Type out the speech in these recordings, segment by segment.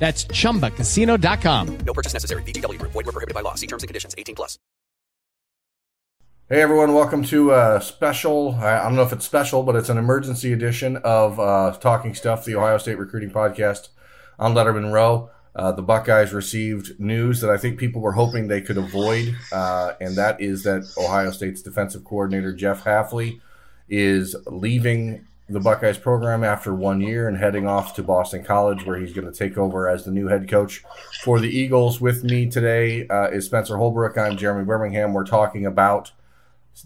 That's chumbacasino.com. No purchase necessary. VGW Group. Void were prohibited by law. See terms and conditions. 18 plus. Hey everyone, welcome to a special. I don't know if it's special, but it's an emergency edition of uh, Talking Stuff, the Ohio State recruiting podcast on Letterman Row. Uh, the Buckeyes received news that I think people were hoping they could avoid, uh, and that is that Ohio State's defensive coordinator Jeff Hafley is leaving the Buckeyes program after one year and heading off to Boston College, where he's going to take over as the new head coach for the Eagles. With me today uh, is Spencer Holbrook. I'm Jeremy Birmingham. We're talking about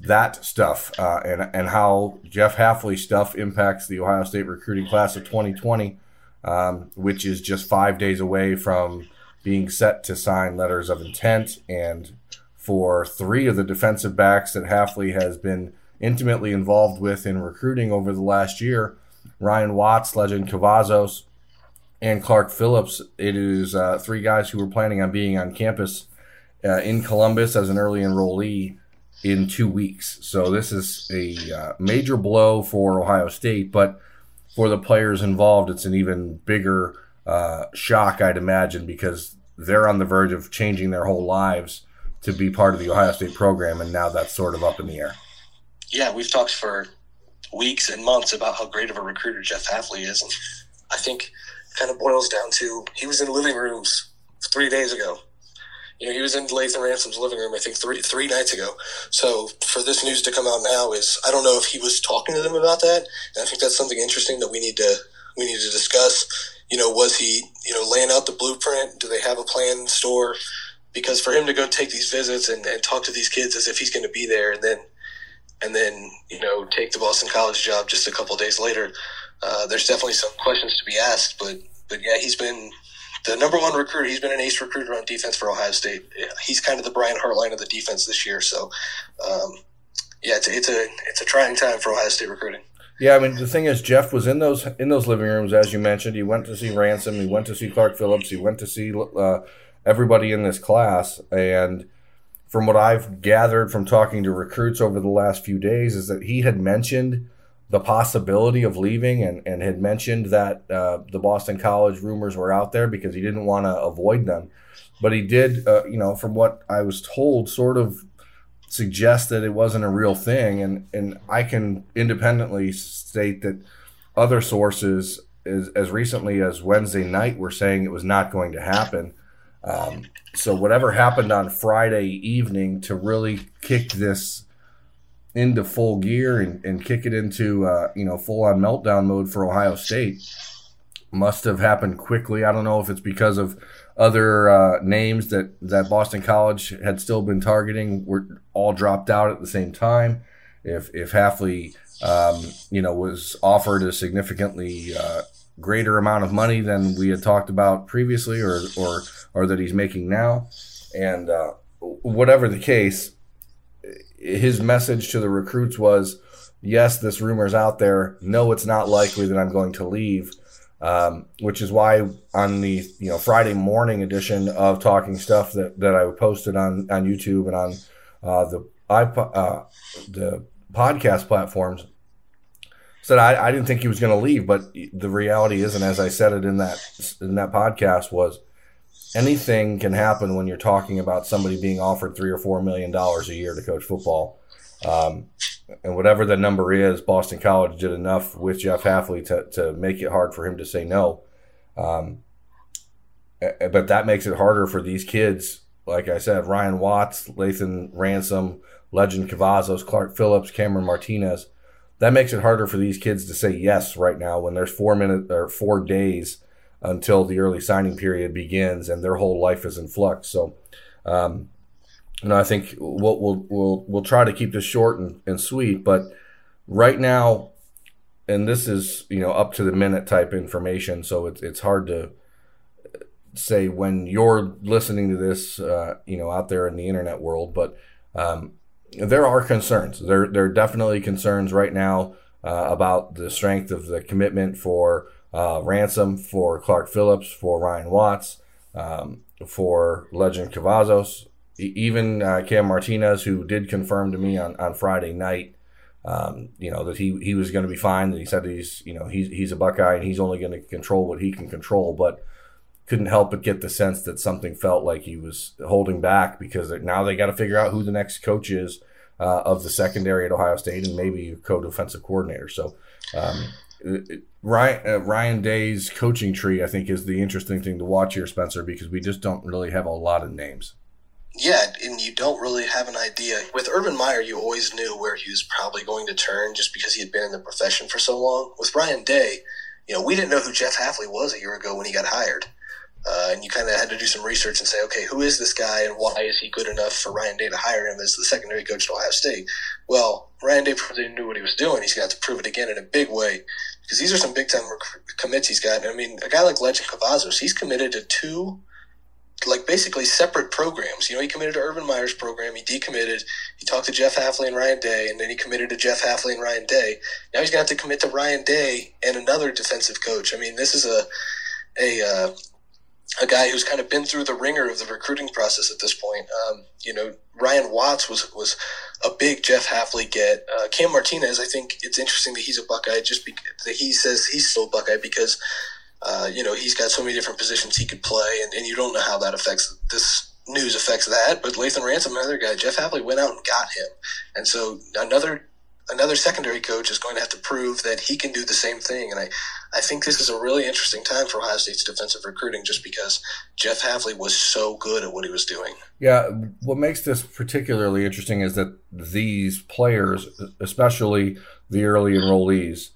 that stuff uh, and and how Jeff Hafley stuff impacts the Ohio State recruiting class of 2020, um, which is just five days away from being set to sign letters of intent. And for three of the defensive backs that Hafley has been intimately involved with in recruiting over the last year. Ryan Watts, Lejond Cavazos, and Clark Phillips. It is uh, three guys who were planning on being on campus uh, in Columbus as an early enrollee in two weeks. So this is a uh, major blow for Ohio State, but for the players involved, it's an even bigger uh, shock, I'd imagine, because they're on the verge of changing their whole lives to be part of the Ohio State program, and now that's sort of up in the air yeah, we've talked for weeks and months about how great of a recruiter Jeff Hafley is. And I think kind of boils down to he was in living rooms three days ago. You know, he was in Lathan Ransom's living room, I think three three nights ago. So for this news to come out now is I don't know if he was talking to them about that. And I think that's something interesting that we need to we need to discuss. You know, was he, you know, laying out the blueprint? Do they have a plan store? Because for him to go take these visits and, and talk to these kids as if he's going to be there and then and then you know take the Boston College job just a couple days later. Uh, there's definitely some questions to be asked, but but yeah, he's been the number one recruiter. He's been an ace recruiter on defense for Ohio State. He's kind of the Brian Hartline of the defense this year. So um, yeah, it's a, it's a it's a trying time for Ohio State recruiting. Yeah, I mean the thing is, Jeff was in those in those living rooms as you mentioned. He went to see Ransom. He went to see Clark Phillips. He went to see uh, everybody in this class, and from what I've gathered from talking to recruits over the last few days, is that he had mentioned the possibility of leaving and, and had mentioned that uh, the Boston College rumors were out there because he didn't want to avoid them. But he did, uh, you know, from what I was told, sort of suggest that it wasn't a real thing. And, and I can independently state that other sources, as, as recently as Wednesday night, were saying it was not going to happen. Um, so whatever happened on Friday evening to really kick this into full gear and, and kick it into uh, you know full on meltdown mode for Ohio State must have happened quickly. I don't know if it's because of other uh, names that that Boston College had still been targeting were all dropped out at the same time. If if Hafley um, you know was offered a significantly uh, greater amount of money than we had talked about previously, or or or that he's making now. And uh, whatever the case, his message to the recruits was, "Yes, this rumor's out there. No, it's not likely that I'm going to leave." Um, which is why on the you know Friday morning edition of Talking Stuff that, that I posted on on YouTube and on uh, the iPod, uh, the podcast platforms, said I, I didn't think he was going to leave, but the reality is, and as I said it in that in that podcast, was anything can happen when you're talking about somebody being offered three or four million dollars a year to coach football. Um, and whatever the number is, Boston College did enough with Jeff Hafley to, to make it hard for him to say no. Um, but that makes it harder for these kids. Like I said, Ryan Watts, Lathan Ransom, Lejond Cavazos, Clark Phillips, Cameron Martinez that makes it harder for these kids to say yes right now when there's four minutes or four days until the early signing period begins and their whole life is in flux. So, um, you know, I think we'll, we'll, we'll, we'll try to keep this short and, and sweet, but right now, and this is, you know, up to the minute type information. So it's, it's hard to, say when you're listening to this, uh, you know, out there in the internet world, but um, there are concerns. There, there are definitely concerns right now uh, about the strength of the commitment for uh, ransom, for Clark Phillips, for Ryan Watts, um, for Lejond Cavazos, even uh, Cam Martinez, who did confirm to me on, on Friday night, um, you know, that he, he was going to be fine. That he said he's, you know, he's, he's a Buckeye and he's only going to control what he can control, but couldn't help but get the sense that something felt like he was holding back because now they got to figure out who the next coach is uh, of the secondary at Ohio State and maybe a co-defensive coordinator. So um, Ryan, uh, Ryan Day's coaching tree, I think, is the interesting thing to watch here, Spencer, because we just don't really have a lot of names. Yeah, and you don't really have an idea. With Urban Meyer, you always knew where he was probably going to turn just because he had been in the profession for so long. With Ryan Day, you know, we didn't know who Jeff Hafley was a year ago when he got hired. Uh, and you kind of had to do some research and say, okay, who is this guy and why is he good enough for Ryan Day to hire him as the secondary coach at Ohio State? Well, Ryan Day probably knew what he was doing. He's got to prove it again in a big way because these are some big time rec- commits he's got. I mean, a guy like Lejond Cavazos, he's committed to two, like basically separate programs. You know, he committed to Urban Meyer's program, he decommitted, he talked to Jeff Hafley and Ryan Day, and then he committed to Jeff Hafley and Ryan Day. Now he's going to have to commit to Ryan Day and another defensive coach. I mean, this is a a uh, a guy who's kind of been through the ringer of the recruiting process at this point. Um, you know, Ryan Watts was was a big Jeff Hafley get. Uh, Cam Martinez, I think it's interesting that he's a Buckeye. Just because that he says he's still Buckeye because uh, you know he's got so many different positions he could play, and, and you don't know how that affects this news affects that. But Lathan Ransom, another guy, Jeff Hafley went out and got him, and so another another secondary coach is going to have to prove that he can do the same thing. And I, I think this is a really interesting time for Ohio State's defensive recruiting just because Jeff Hafley was so good at what he was doing. Yeah, what makes this particularly interesting is that these players, especially the early enrollees,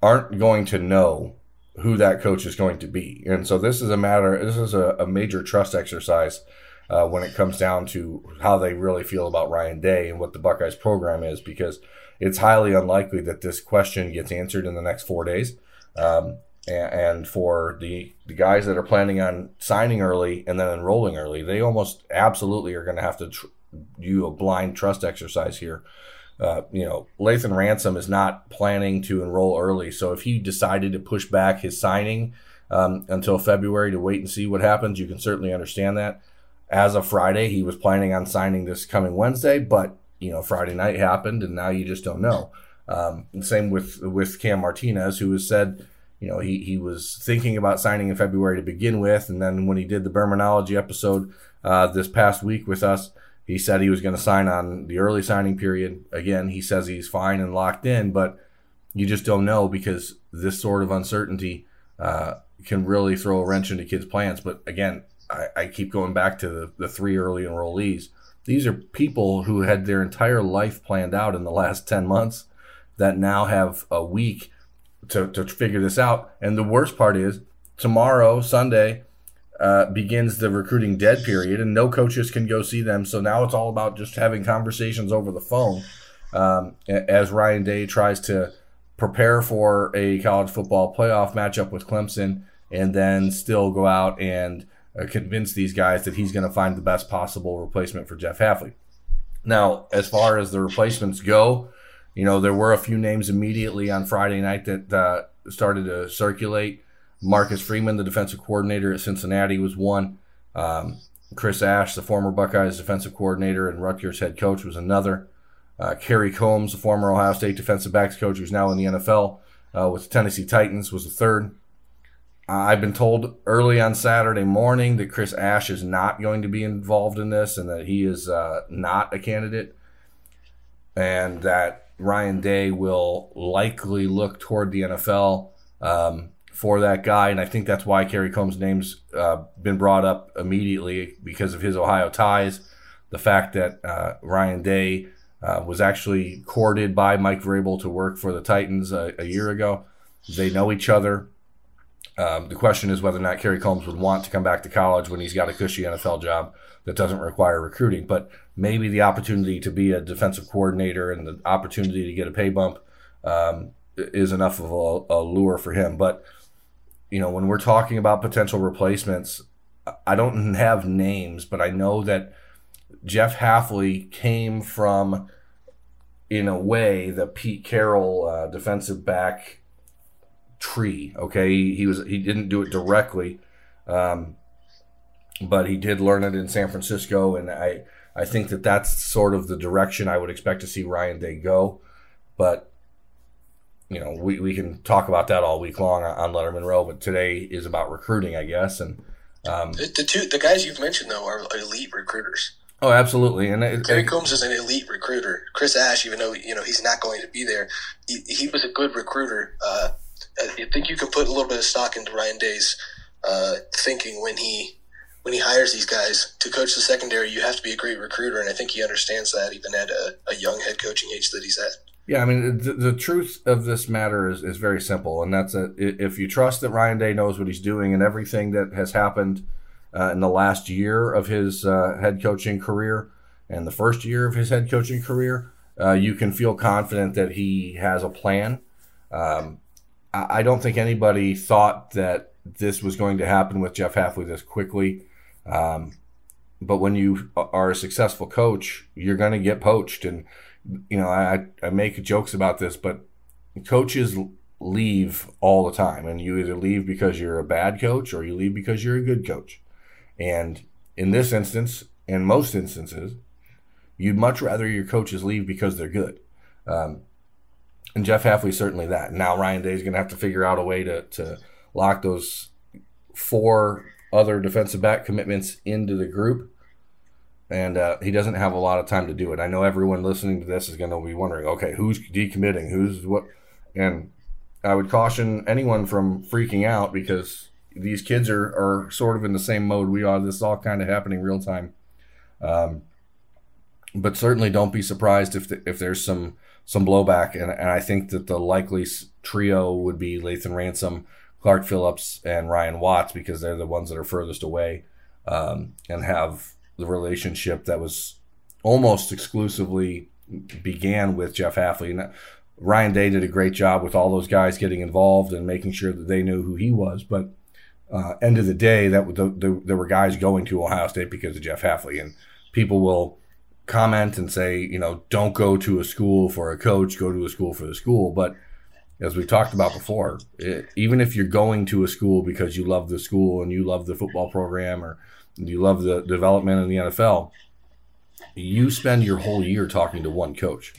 aren't going to know who that coach is going to be. And so this is a matter, this is a, a major trust exercise. Uh, when it comes down to how they really feel about Ryan Day and what the Buckeyes program is, because it's highly unlikely that this question gets answered in the next four days. Um, and, for the, the guys that are planning on signing early and then enrolling early, they almost absolutely are going to have to tr- do a blind trust exercise here. Uh, you know, Lathan Ransom is not planning to enroll early. So if he decided to push back his signing um, until February to wait and see what happens, you can certainly understand that. As of Friday, he was planning on signing this coming Wednesday, but you know Friday night happened, and now you just don't know. Um, same with with Cam Martinez, who has said, you know, he he was thinking about signing in February to begin with, and then when he did the Bermanology episode uh, this past week with us, he said he was going to sign on the early signing period. Again, he says he's fine and locked in, but you just don't know because this sort of uncertainty uh, can really throw a wrench into kids' plans. But again, I, I keep going back to the, the three early enrollees these are people who had their entire life planned out in the last 10 months that now have a week to, to figure this out. And the worst part is tomorrow, Sunday, uh, begins the recruiting dead period, and no coaches can go see them. So now it's all about just having conversations over the phone um, as Ryan Day tries to prepare for a college football playoff matchup with Clemson and then still go out and convince these guys that he's going to find the best possible replacement for Jeff Hafley. Now, as far as the replacements go, you know, there were a few names immediately on Friday night that uh, started to circulate. Marcus Freeman, the defensive coordinator at Cincinnati, was one. Um, Chris Ash, the former Buckeyes defensive coordinator and Rutgers head coach, was another. Uh, Kerry Coombs, the former Ohio State defensive backs coach, who's now in the NFL uh, with the Tennessee Titans, was the third. Uh, I've been told early on Saturday morning that Chris Ash is not going to be involved in this and that he is uh, not a candidate, and that Ryan Day will likely look toward the NFL um, for that guy. And I think that's why Kerry Coombs' name's uh, been brought up immediately because of his Ohio ties. The fact that uh, Ryan Day uh, was actually courted by Mike Vrabel to work for the Titans a, a year ago. They know each other. Um, the question is whether or not Kerry Coombs would want to come back to college when he's got a cushy NFL job that doesn't require recruiting. But maybe the opportunity to be a defensive coordinator and the opportunity to get a pay bump um, is enough of a, a lure for him. But you know, when we're talking about potential replacements, I don't have names, but I know that Jeff Hafley came from, in a way, the Pete Carroll uh, defensive back tree. Okay, he, he was he didn't do it directly, um, but he did learn it in San Francisco, and I I think that that's sort of the direction I would expect to see Ryan Day go. But you know, we, we can talk about that all week long on Letterman Row, but today is about recruiting, I guess. And um, The, the two the guys you've mentioned though are elite recruiters. oh, absolutely. And it, it- Coombs is an elite recruiter. Chris Ash, even though you know he's not going to be there, he, he was a good recruiter. Uh, I think you can put a little bit of stock into Ryan Day's uh, thinking when he when he hires these guys to coach the secondary. You have to be a great recruiter, and I think he understands that even at a, a young head coaching age that he's at. Yeah, I mean, the, the truth of this matter is, is very simple, and that's that if you trust that Ryan Day knows what he's doing and everything that has happened uh, in the last year of his uh, head coaching career and the first year of his head coaching career, uh, you can feel confident that he has a plan. Um, I, don't think anybody thought that this was going to happen with Jeff Hafley this quickly. Um, but when you are a successful coach, you're going to get poached. And, you know, I, I make jokes about this, but coaches leave all the time. And you either leave because you're a bad coach or you leave because you're a good coach. And in this instance, in most instances, you'd much rather your coaches leave because they're good. Um, and Jeff Hafley's certainly that. Now Ryan Day is going to have to figure out a way to, to lock those four other defensive back commitments into the group. And uh, he doesn't have a lot of time to do it. I know everyone listening to this is going to be wondering, okay, who's decommitting? Who's what? And I would caution anyone from freaking out because these kids are, are sort of in the same mode we are. This is all kind of happening real time. Um, but certainly don't be surprised if the, if there's some some blowback. And, and I think that the likely trio would be Lathan Ransom, Clark Phillips, and Ryan Watts because they're the ones that are furthest away um, and have the relationship that was almost exclusively began with Jeff Hafley. And Ryan Day did a great job with all those guys getting involved and making sure that they knew who he was. But uh, end of the day, that the, the, there were guys going to Ohio State because of Jeff Hafley, and people will comment and say, you know, don't go to a school for a coach, go to a school for the school. But as we talked about before, it, even if you're going to a school because you love the school and you love the football program or you love the development in the NFL, you spend your whole year talking to one coach,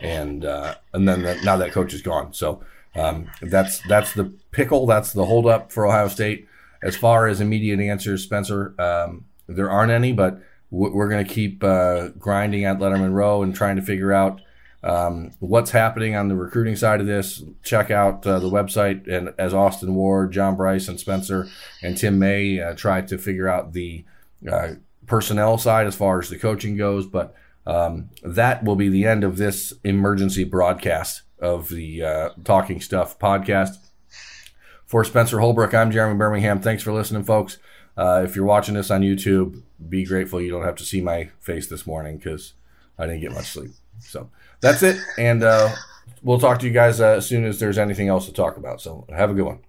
and uh, and then that, now that coach is gone. So um, that's that's the pickle. That's the holdup for Ohio State. As far as immediate answers, Spencer, um, there aren't any, but we're going to keep uh, grinding at Letterman Row and trying to figure out um, what's happening on the recruiting side of this. Check out uh, the website, and as Austin Ward, John Bryce, and Spencer and Tim May uh, try to figure out the uh, personnel side as far as the coaching goes. But um, that will be the end of this emergency broadcast of the uh, Talking Stuff podcast. For Spencer Holbrook, I'm Jeremy Birmingham. Thanks for listening, folks. Uh, if you're watching this on YouTube, be grateful you don't have to see my face this morning because I didn't get much sleep. So that's it. And uh, we'll talk to you guys uh, as soon as there's anything else to talk about. So have a good one.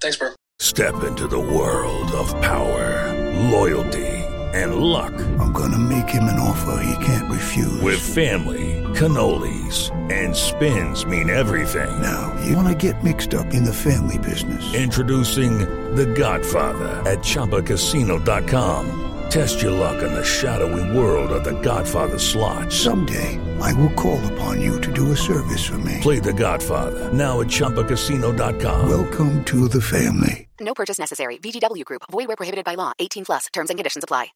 Thanks, bro. Step into the world of power, loyalty, and luck. I'm gonna make him an offer he can't refuse. With family, cannolis, and spins mean everything. now, you wanna get mixed up in the family business. Introducing The Godfather at ChumbaCasino.com. Test your luck in the shadowy world of The Godfather slot. Someday, I will call upon you to do a service for me. Play The Godfather now at ChumbaCasino.com. Welcome to the family. No purchase necessary. VGW Group. Void where prohibited by law. 18 plus. Terms and conditions apply.